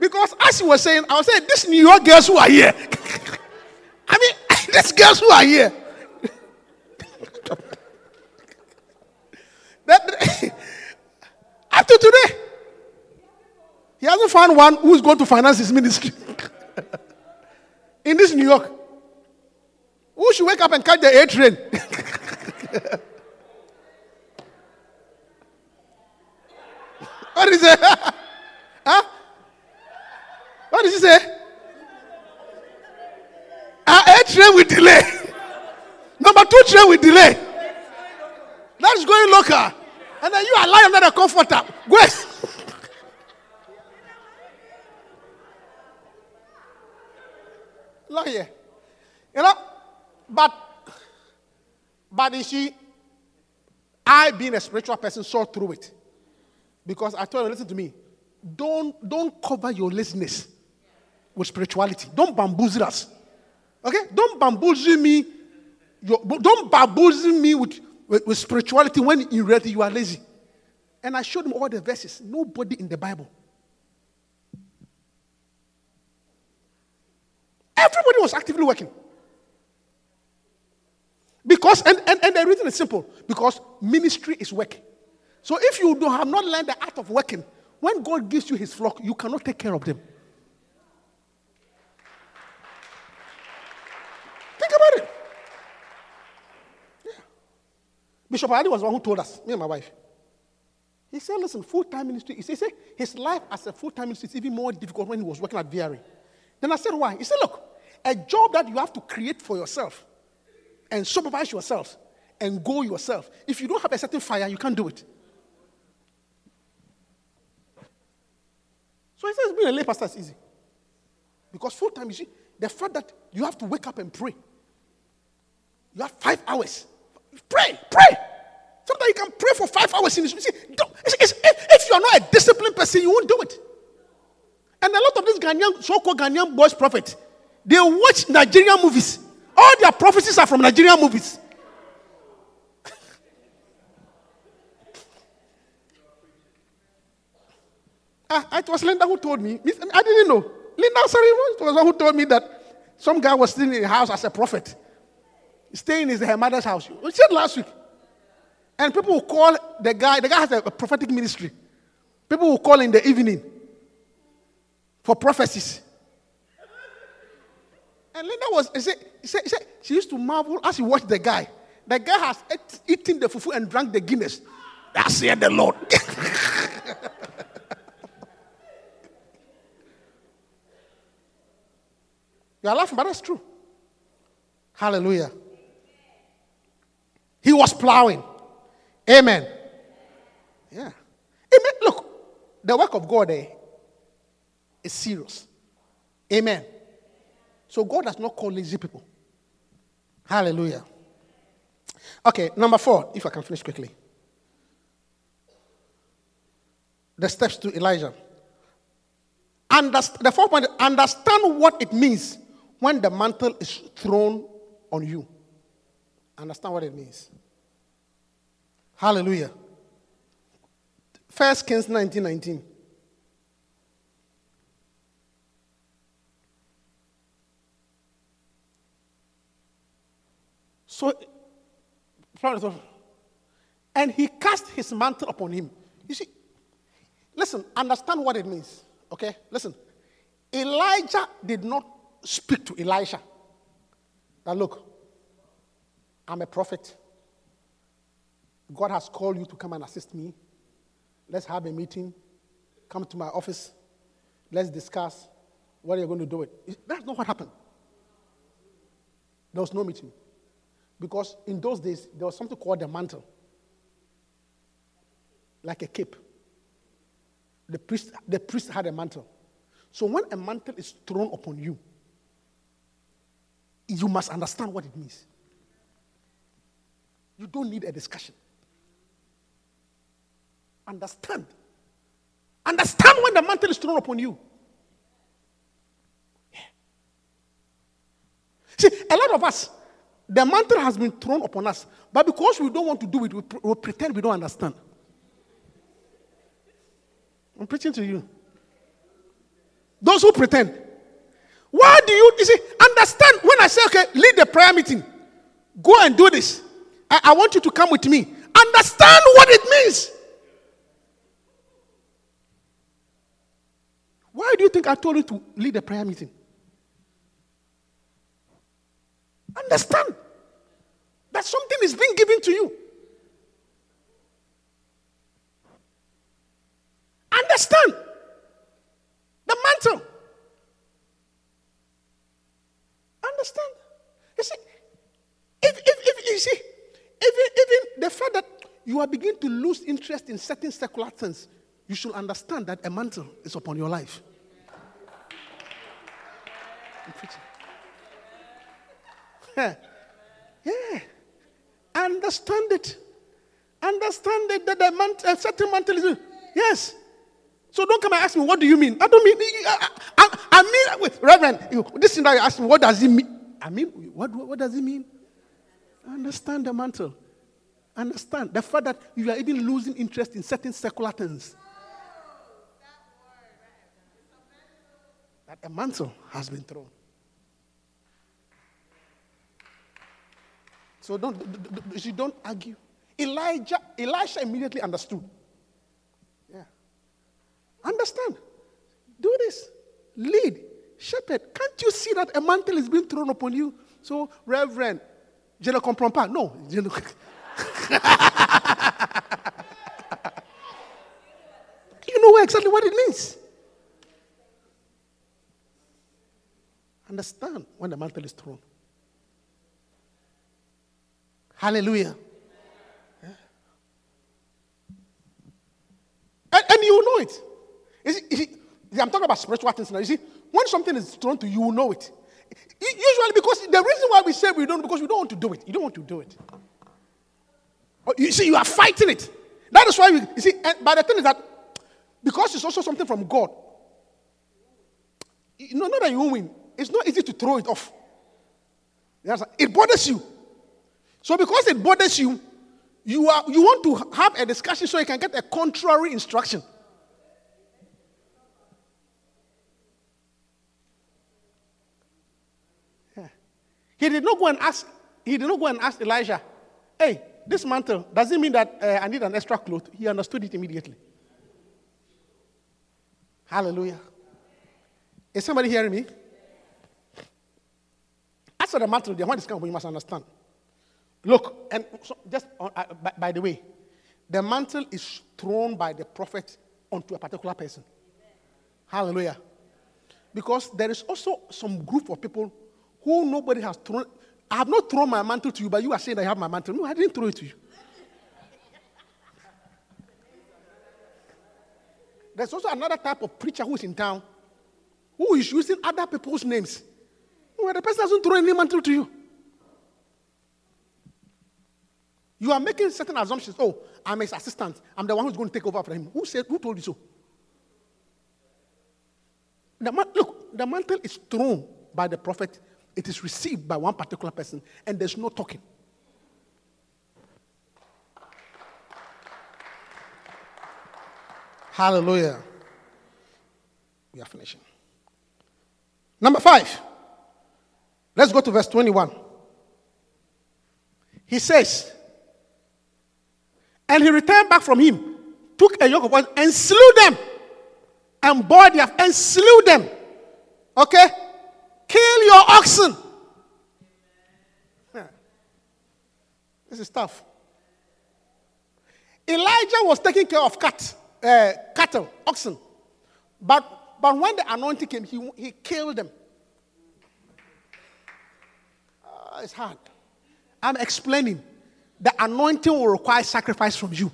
Because as he was saying, I was saying, these New York girls who are here. I mean, these girls who are here. that, up to today, he hasn't found one who's going to finance his ministry. In this New York. Who should wake up and catch the A train? what is it? huh? What did he say? Uh, A train with delay. Number two train with delay. That's going local. And then you are lying under the comforter. Ahead. Look here. You know, but but you see, I being a spiritual person saw through it. Because I told him, listen to me. Don't don't cover your laziness with spirituality. Don't bamboozle us. Okay? Don't bamboozle me. Don't bamboozle me with, with, with spirituality when in reality you are lazy. And I showed him all the verses. Nobody in the Bible. Everybody was actively working. Because, and, and, and the reason is simple because ministry is work. So if you do have not learned the art of working, when God gives you his flock, you cannot take care of them. Think about it. Yeah. Bishop Ali was the one who told us, me and my wife. He said, listen, full time ministry. He said, his life as a full time ministry is even more difficult when he was working at VRA. Then I said, why? He said, look, a job that you have to create for yourself and supervise yourself and go yourself. If you don't have a certain fire, you can't do it. So he says being a lay pastor is easy. Because full time, you see, the fact that you have to wake up and pray. You have five hours. Pray, pray. Sometimes you can pray for five hours in. You see, if, you are not a disciplined person, you won't do it. And a lot of these Ghanaian, so-called Ghanaian boys prophets, they watch Nigerian movies. All their prophecies are from Nigerian movies. Ah, it was Linda who told me. I didn't know. Linda, sorry, it was the one who told me that some guy was staying in the house as a prophet. Staying in her mother's house. We said last week. And people will call the guy, the guy has a, prophetic ministry. People will call in the evening for prophecies. And Linda was, he said, he said, said she used to marvel as she watched the guy. The guy has ate, eaten the fufu and drank the Guinness. That's here the Lord. you are laughing, but that's true. Hallelujah. He was plowing. Amen. Yeah. Amen. Look, the work of God eh, is serious. Amen. So God does not call lazy people. Hallelujah. Okay, number four, if I can finish quickly. The steps to Elijah. Underst- the fourth point, understand what it means when the mantle is thrown on you. Understand what it means. Hallelujah. First Kings 19 19. So, and he cast his mantle upon him. You see, listen, understand what it means. Okay? Listen. Elijah did not speak to Elisha. Now, look, I'm a prophet. God has called you to come and assist me. Let's have a meeting. Come to my office. Let's discuss what you're going to do with. That's not what happened. There was no meeting. Because in those days, there was something called the mantle, like a cape. The priest, the priest had a mantle. So when a mantle is thrown upon you, you must understand what it means. You don't need a discussion. Understand. Understand when the mantle is thrown upon you. Yeah. See, a lot of us, the mantle has been thrown upon us, but because we don't want to do it, we, pr- we pretend we don't understand. I'm preaching to you. Those who pretend. Why do you, you see, understand when I say, okay, lead the prayer meeting, go and do this. I, I want you to come with me. Understand what it means. Why do you think I told you to lead the prayer meeting? Understand that something is being given to you. Understand the mantle. Understand. You see, if, if, if you see, even, even the fact that you are beginning to lose interest in certain secular things, you should understand that a mantle is upon your life. I'm preaching. Yeah. yeah. Understand it. Understand it that the mantle, a certain mantle is. Yes. So don't come and ask me, what do you mean? I don't mean, I, I, I mean, wait, Reverend, this thing that you ask me, what does it mean? I mean, what, what does it mean? Understand the mantle. Understand the fact that you are even losing interest in certain secular things. That a mantle has been thrown. So don't, you don't argue. Elijah, Elisha immediately understood. Yeah. Understand. Do this. Lead. Shepherd. Can't you see that a mantle is being thrown upon you? So, Reverend, je ne comprends pas. No. je ne- you know exactly what it means. Understand when the mantle is thrown. Hallelujah. Yeah. And, and you know it. You see- you see, I'm talking about spiritual things now. You see, when something is thrown to you, you will know it. Usually, because the reason why we say we don't, because we don't want to do it. You don't want to do it. Oh, You see, you are fighting it. That is why we, you see, and, but the thing is that because it's also something from God, you know, not that you win, it's not easy to throw it off. It bothers you. So because it bothers you, you, are, you want to have a discussion so you can get a contrary instruction. He did not go and ask. He did not go and ask Elijah, "Hey, this mantle does it mean that uh, I need an extra cloth?" He understood it immediately. Hallelujah. Is somebody hearing me? As for the mantle, the one is coming, you must understand. Look, and so just uh, uh, by, by the way, the mantle is thrown by the prophet onto a particular person. Hallelujah. Because there is also some group of people who nobody has thrown. I have not thrown my mantle to you, but you are saying I have my mantle. No, I didn't throw it to you. There's also another type of preacher who is in town who is using other people's names. Well, the person doesn't throw any mantle to you. You are making certain assumptions. Oh, I'm his assistant. I'm the one who's going to take over for him. Who said? Who told you so? The man, look, the mantle is thrown by the prophet. It is received by one particular person, and there's no talking. Hallelujah. We are finishing. Number five. Let's go to verse 21. He says, And he returned back from him, took a yoke of oxen, and slew them, and bore their and slew them. Okay? Kill your oxen. This is tough. Elijah was taking care of cat, uh, cattle, oxen. But, but when the anointing came, he, he killed them. Ah, it's hard. I'm explaining. The anointing will require sacrifice from you.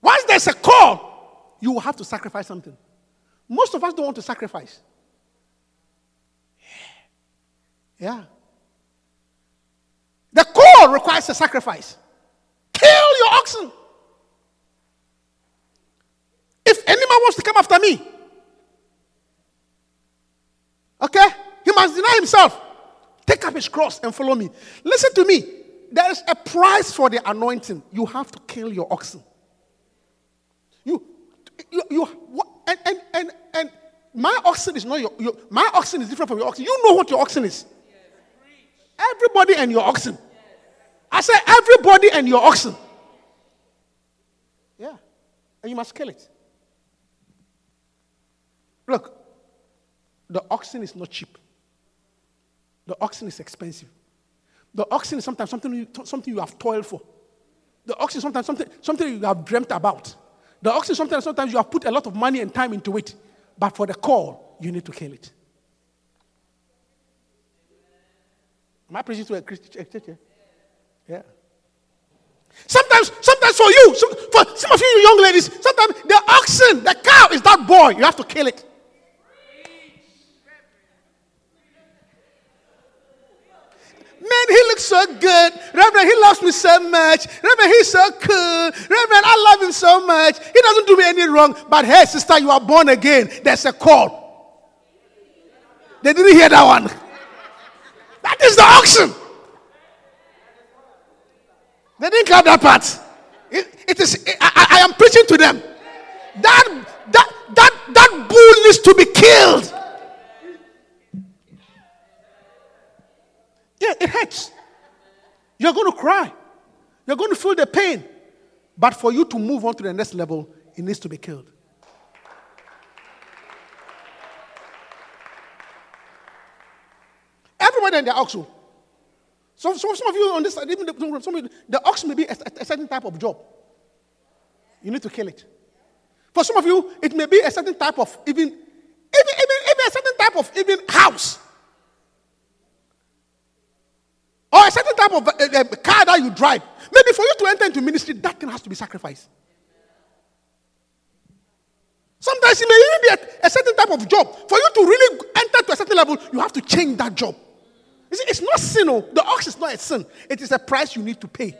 Once there's a call, you will have to sacrifice something. Most of us don't want to sacrifice. Yeah. The call requires a sacrifice. Kill your oxen. If any man wants to come after me, okay, he must deny himself, take up his cross, and follow me. Listen to me. There is a price for the anointing. You have to kill your oxen. You, you, you and, and my oxen is not your, your, my oxen is different from your oxen. You know what your oxen is. Everybody and your oxen. I said everybody and your oxen. Yeah. And you must kill it. Look, the oxen is not cheap. The oxen is expensive. The oxen is sometimes something you, something you have toiled for. The oxen is sometimes something, something you have dreamt about. The oxen sometimes sometimes you have put a lot of money and time into it. But for the call, you need to kill it. Am I preaching to a Christian church? Yeah. Sometimes, sometimes for you, for some of you young ladies, sometimes the oxen, the cow is that boy. You have to kill it. Man, he looks so good. Reverend, he loves me so much. Reverend, he's so cool. Reverend, I love him so much. He doesn't do me any wrong. But hey, sister, you are born again. There's a call. They didn't hear that one. That is the auction. They didn't clap that part. It, it is. I, I- I am preaching to them. That that that that bull needs to be killed. Yeah, it hurts. You're going to cry. You're going to feel the pain. But for you to move on to the next level, it needs to be killed. Everybody in the oxen. Oh. So, so some of you on this side, even the, some you, the ox may be a, a certain type of job. You need to kill it. For some of you, it may be a certain type of even, even, even, even a certain type of even house. Or a certain type of uh, uh, car that you drive. Maybe for you to enter into ministry, that thing has to be sacrificed. Sometimes it may even be a, a certain type of job. For you to really enter to a certain level, you have to change that job. You see, it's not sin. Oh. The ox is not a sin. It is a price you need to pay.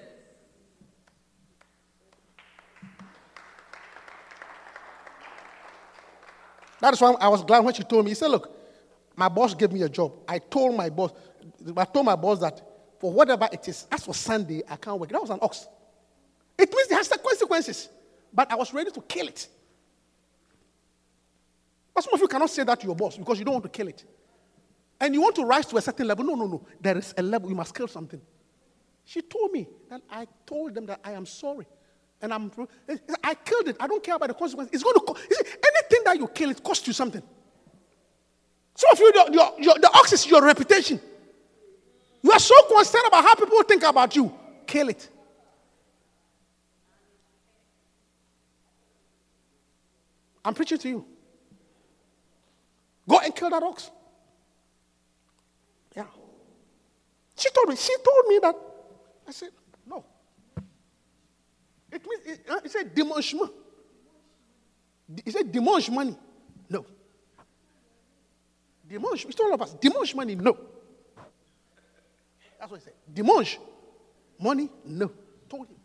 That is why I was glad when she told me. He said, "Look, my boss gave me a job. I told my boss, I told my boss that for whatever it is, as for Sunday, I can't work. That was an ox. It means it has consequences, but I was ready to kill it. But some of you cannot say that to your boss because you don't want to kill it. And you want to rise to a certain level. No, no, no. There is a level. You must kill something. She told me that I told them that I am sorry. And I'm, I killed it. I don't care about the consequences. It's going to, anything that you kill, it costs you something. Some of you, your, your, your, the ox is your reputation. You are so concerned about how people think about you. Kill it. I'm preaching to you. Go and kill that ox. Yeah. She told me, she told me that. I said, no. It means, it, uh, it said dimanchement. He said dimanche money. No. Dimanche, it's all of us. Dimanche money, no. That's what he said. Dimanche money, no. Told him.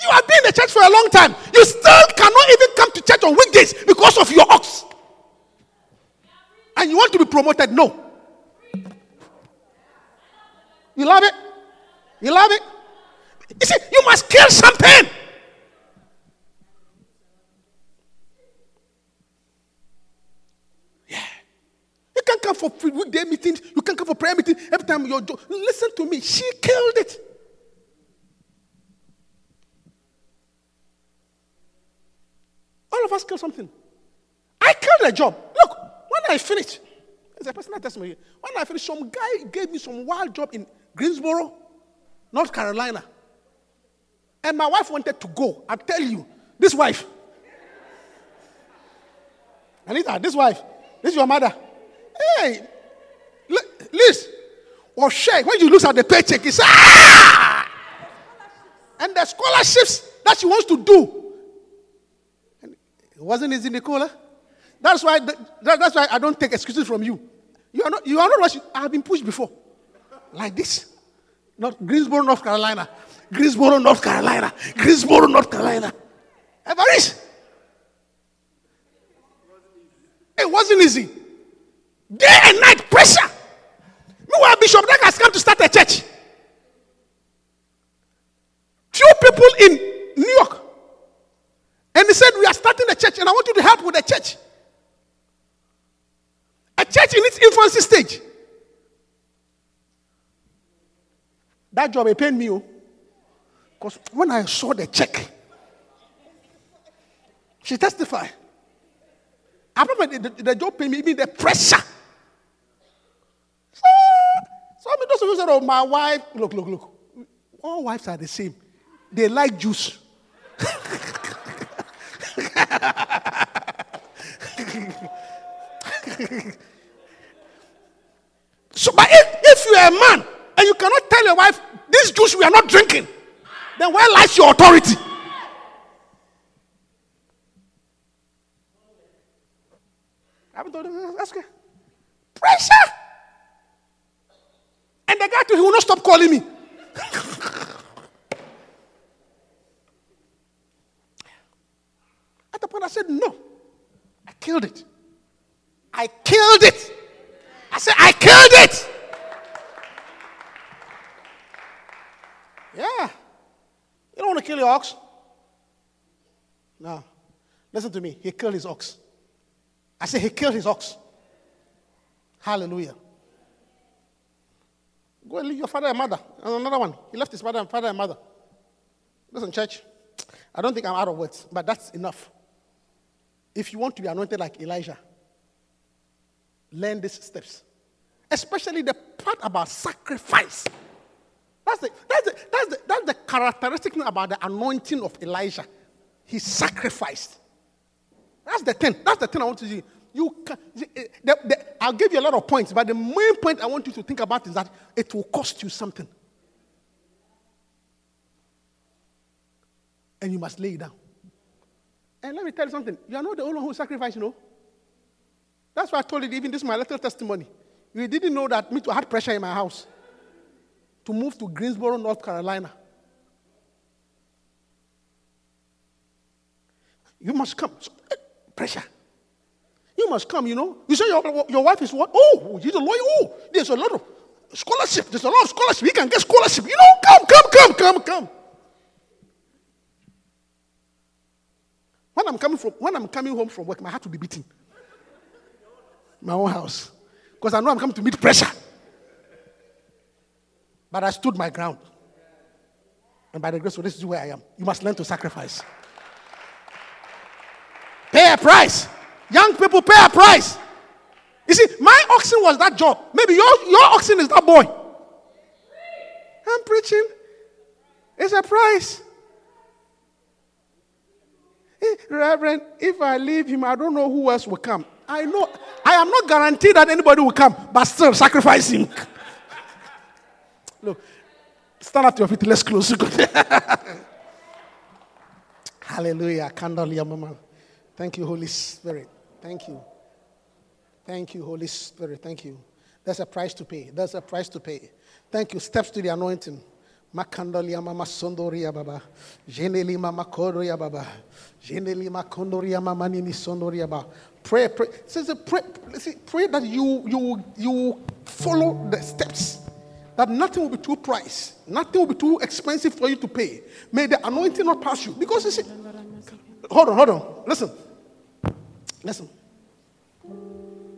You have been in the church for a long time. You still cannot even come to church on weekdays because of your ox. And you want to be promoted? No. You love it? You love it? You see, you must kill something. Yeah. You can't come for weekday meetings. You can't come for prayer meetings. every time you're. jo- Listen to me. She killed it. All of us kill something. I killed a job. Look, when I finished, it's a personal testimony. When I finished, some guy gave me some wild job in Greensboro, North Carolina. And my wife wanted to go. I tell you, this wife. Anita, this wife. This is your mother. Hey, li- Liz. Or Shay, when you look at the paycheck, it's ah! And the scholarships that she wants to do. And it wasn't easy, Nicola. That's why, that, that's why I don't take excuses from you. You are not, you are not you, I have been pushed before. Like this. Not Greensboro, North Carolina. Greensboro, North Carolina. Greensboro, North Carolina. Everest. It wasn't easy. Day and night pressure. Meanwhile, Bishop Dag has come to start a church. Few people in New York. And he said, We are starting a church, and I want you to help with the church. A church in its infancy stage. That job, it paid me. Oh. Because when I saw the check, she testified. From the, the, the job paid me, even the pressure. So, so I mean, those of you said, oh, my wife, look, look, look. All wives are the same. They like juice. So, but if, if you are a man and you cannot tell your wife, this juice we are not drinking, then where lies your authority? I haven't him, mm, that's. Pressure. And the guy too, he will not stop calling me. At the point I said, no. I killed it. I killed it. I said, I killed it. Yeah. You don't want to kill your ox? No. Listen to me. He killed his ox. I said, he killed his ox. Hallelujah. Go and leave your father and mother. And another one. He left his father and father and mother. Listen, church. I don't think I'm out of words, but that's enough. If you want to be anointed like Elijah, learn these steps. Especially the part about sacrifice. That's the, that's the, that's the, that's the characteristic thing about the anointing of Elijah. He sacrificed. That's the thing. That's the thing I want to see. You can, the, the, I'll give you a lot of points, but the main point I want you to think about is that it will cost you something. And you must lay it down. And let me tell you something. You are not the only one who sacrificed, you know. That's why I told you, even this is my little testimony. You didn't know that me too had pressure in my house to move to Greensboro, North Carolina. You must come. So, eh, pressure. You must come, you know. You say your, your wife is what? Oh, she's a lawyer. Oh, there's a lot of scholarship. There's a lot of scholarship. You can get scholarship. You know, come, come, come, come, come. When I'm coming from, when I'm coming home from work, my heart will be beating. My own house. Because I know I'm coming to meet pressure. But I stood my ground. And by the grace of this is where I am. You must learn to sacrifice. Pay a price. Young people pay a price. You see, my oxen was that job. Maybe your, your oxen is that boy. I'm preaching. It's a price. Eh, Reverend, if I leave him, I don't know who else will come. I know I am not guaranteed that anybody will come, but still sacrifice him. Look, stand up to your feet. Let's close. Hallelujah. Candle, mama. Thank you, Holy Spirit. Thank you. Thank you, Holy Spirit. Thank you. There's a price to pay. There's a price to pay. Thank you. Steps to the anointing. Makandolia mama sondoria baba. Jeneli mama kodoria baba. Jeneli makondoria mama nini sondoria baba. Pray, pray. Says pray, pray that you you you follow the steps. That nothing will be too price. Nothing will be too expensive for you to pay. May the anointing not pass you. Because you see, hold on, hold on. Listen. Listen.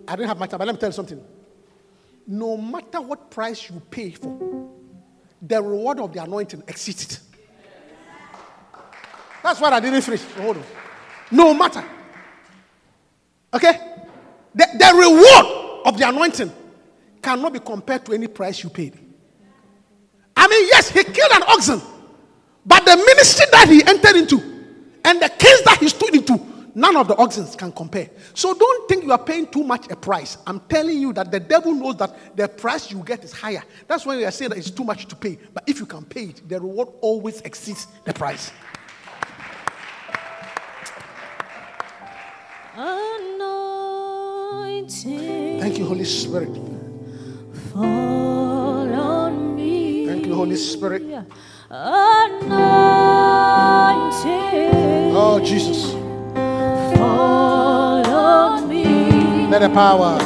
I don't have my time, but let me tell you something. No matter what price you pay for, the reward of the anointing exceeds it. That's why I didn't finish. Oh, hold on. No matter. Okay? The, the reward of the anointing cannot be compared to any price you paid. I mean, yes, he killed an oxen, but the ministry that he entered into and the case that he stood into, none of the oxen can compare. So don't think you are paying too much a price. I'm telling you that the devil knows that the price you get is higher. That's why we are saying that it's too much to pay. But if you can pay it, the reward always exceeds the price. Anointing Thank you, Holy Spirit. fall on me. Thank you, Holy Spirit. Anointing Oh, Jesus. Fall on me. Let the power.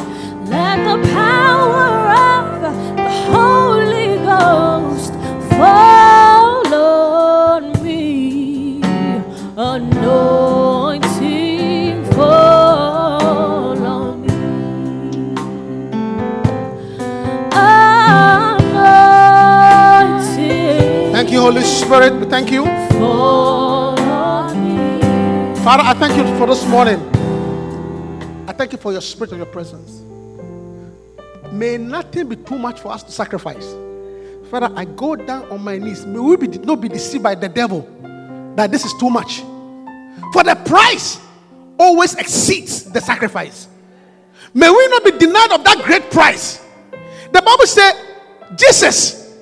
Let the power of the Holy Ghost fall on me. Anointing fall on me. Anointing Thank you, Holy Spirit. Thank you. me. Father, I thank you for this morning. I thank you for your spirit and your presence. May nothing be too much for us to sacrifice. Father, I go down on my knees. May we be, not be deceived by the devil that this is too much. For the price always exceeds the sacrifice. May we not be denied of that great price. The Bible said, Jesus,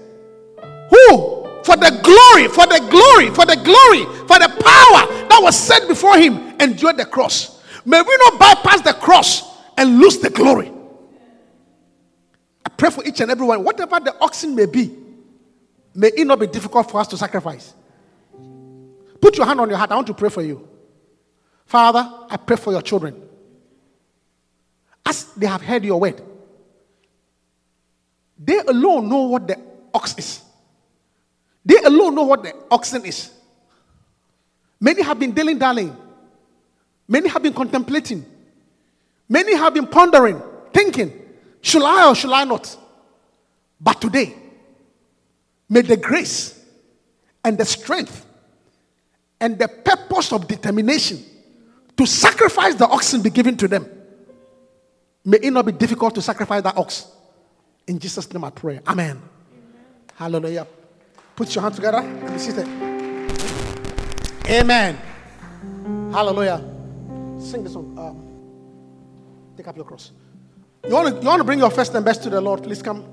who for the glory, for the glory, for the glory, for the power that was set before him, endured the cross. May we not bypass the cross and lose the glory. I pray for each and every one, whatever the oxen may be, may it not be difficult for us to sacrifice. Put your hand on your heart. I want to pray for you. Father, I pray for your children. As they have heard your word, they alone know what the ox is. They alone know what the oxen is. Many have been dilly darling. Many have been contemplating. Many have been pondering, thinking, should I or should I not? But today, may the grace and the strength and the purpose of determination to sacrifice the oxen be given to them. May it not be difficult to sacrifice that ox. In Jesus' name I pray. Amen. Hallelujah. Put your hands together and be seated. Amen. Hallelujah. Sing this song. Um, take up your cross. You want, to, you want to bring your first and best to the Lord? Please come.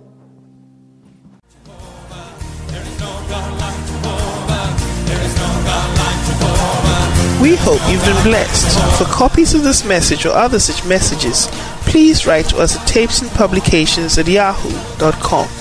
We hope you've been blessed. For copies of this message or other such messages, please write to us at tapesandpublications at yahoo.com.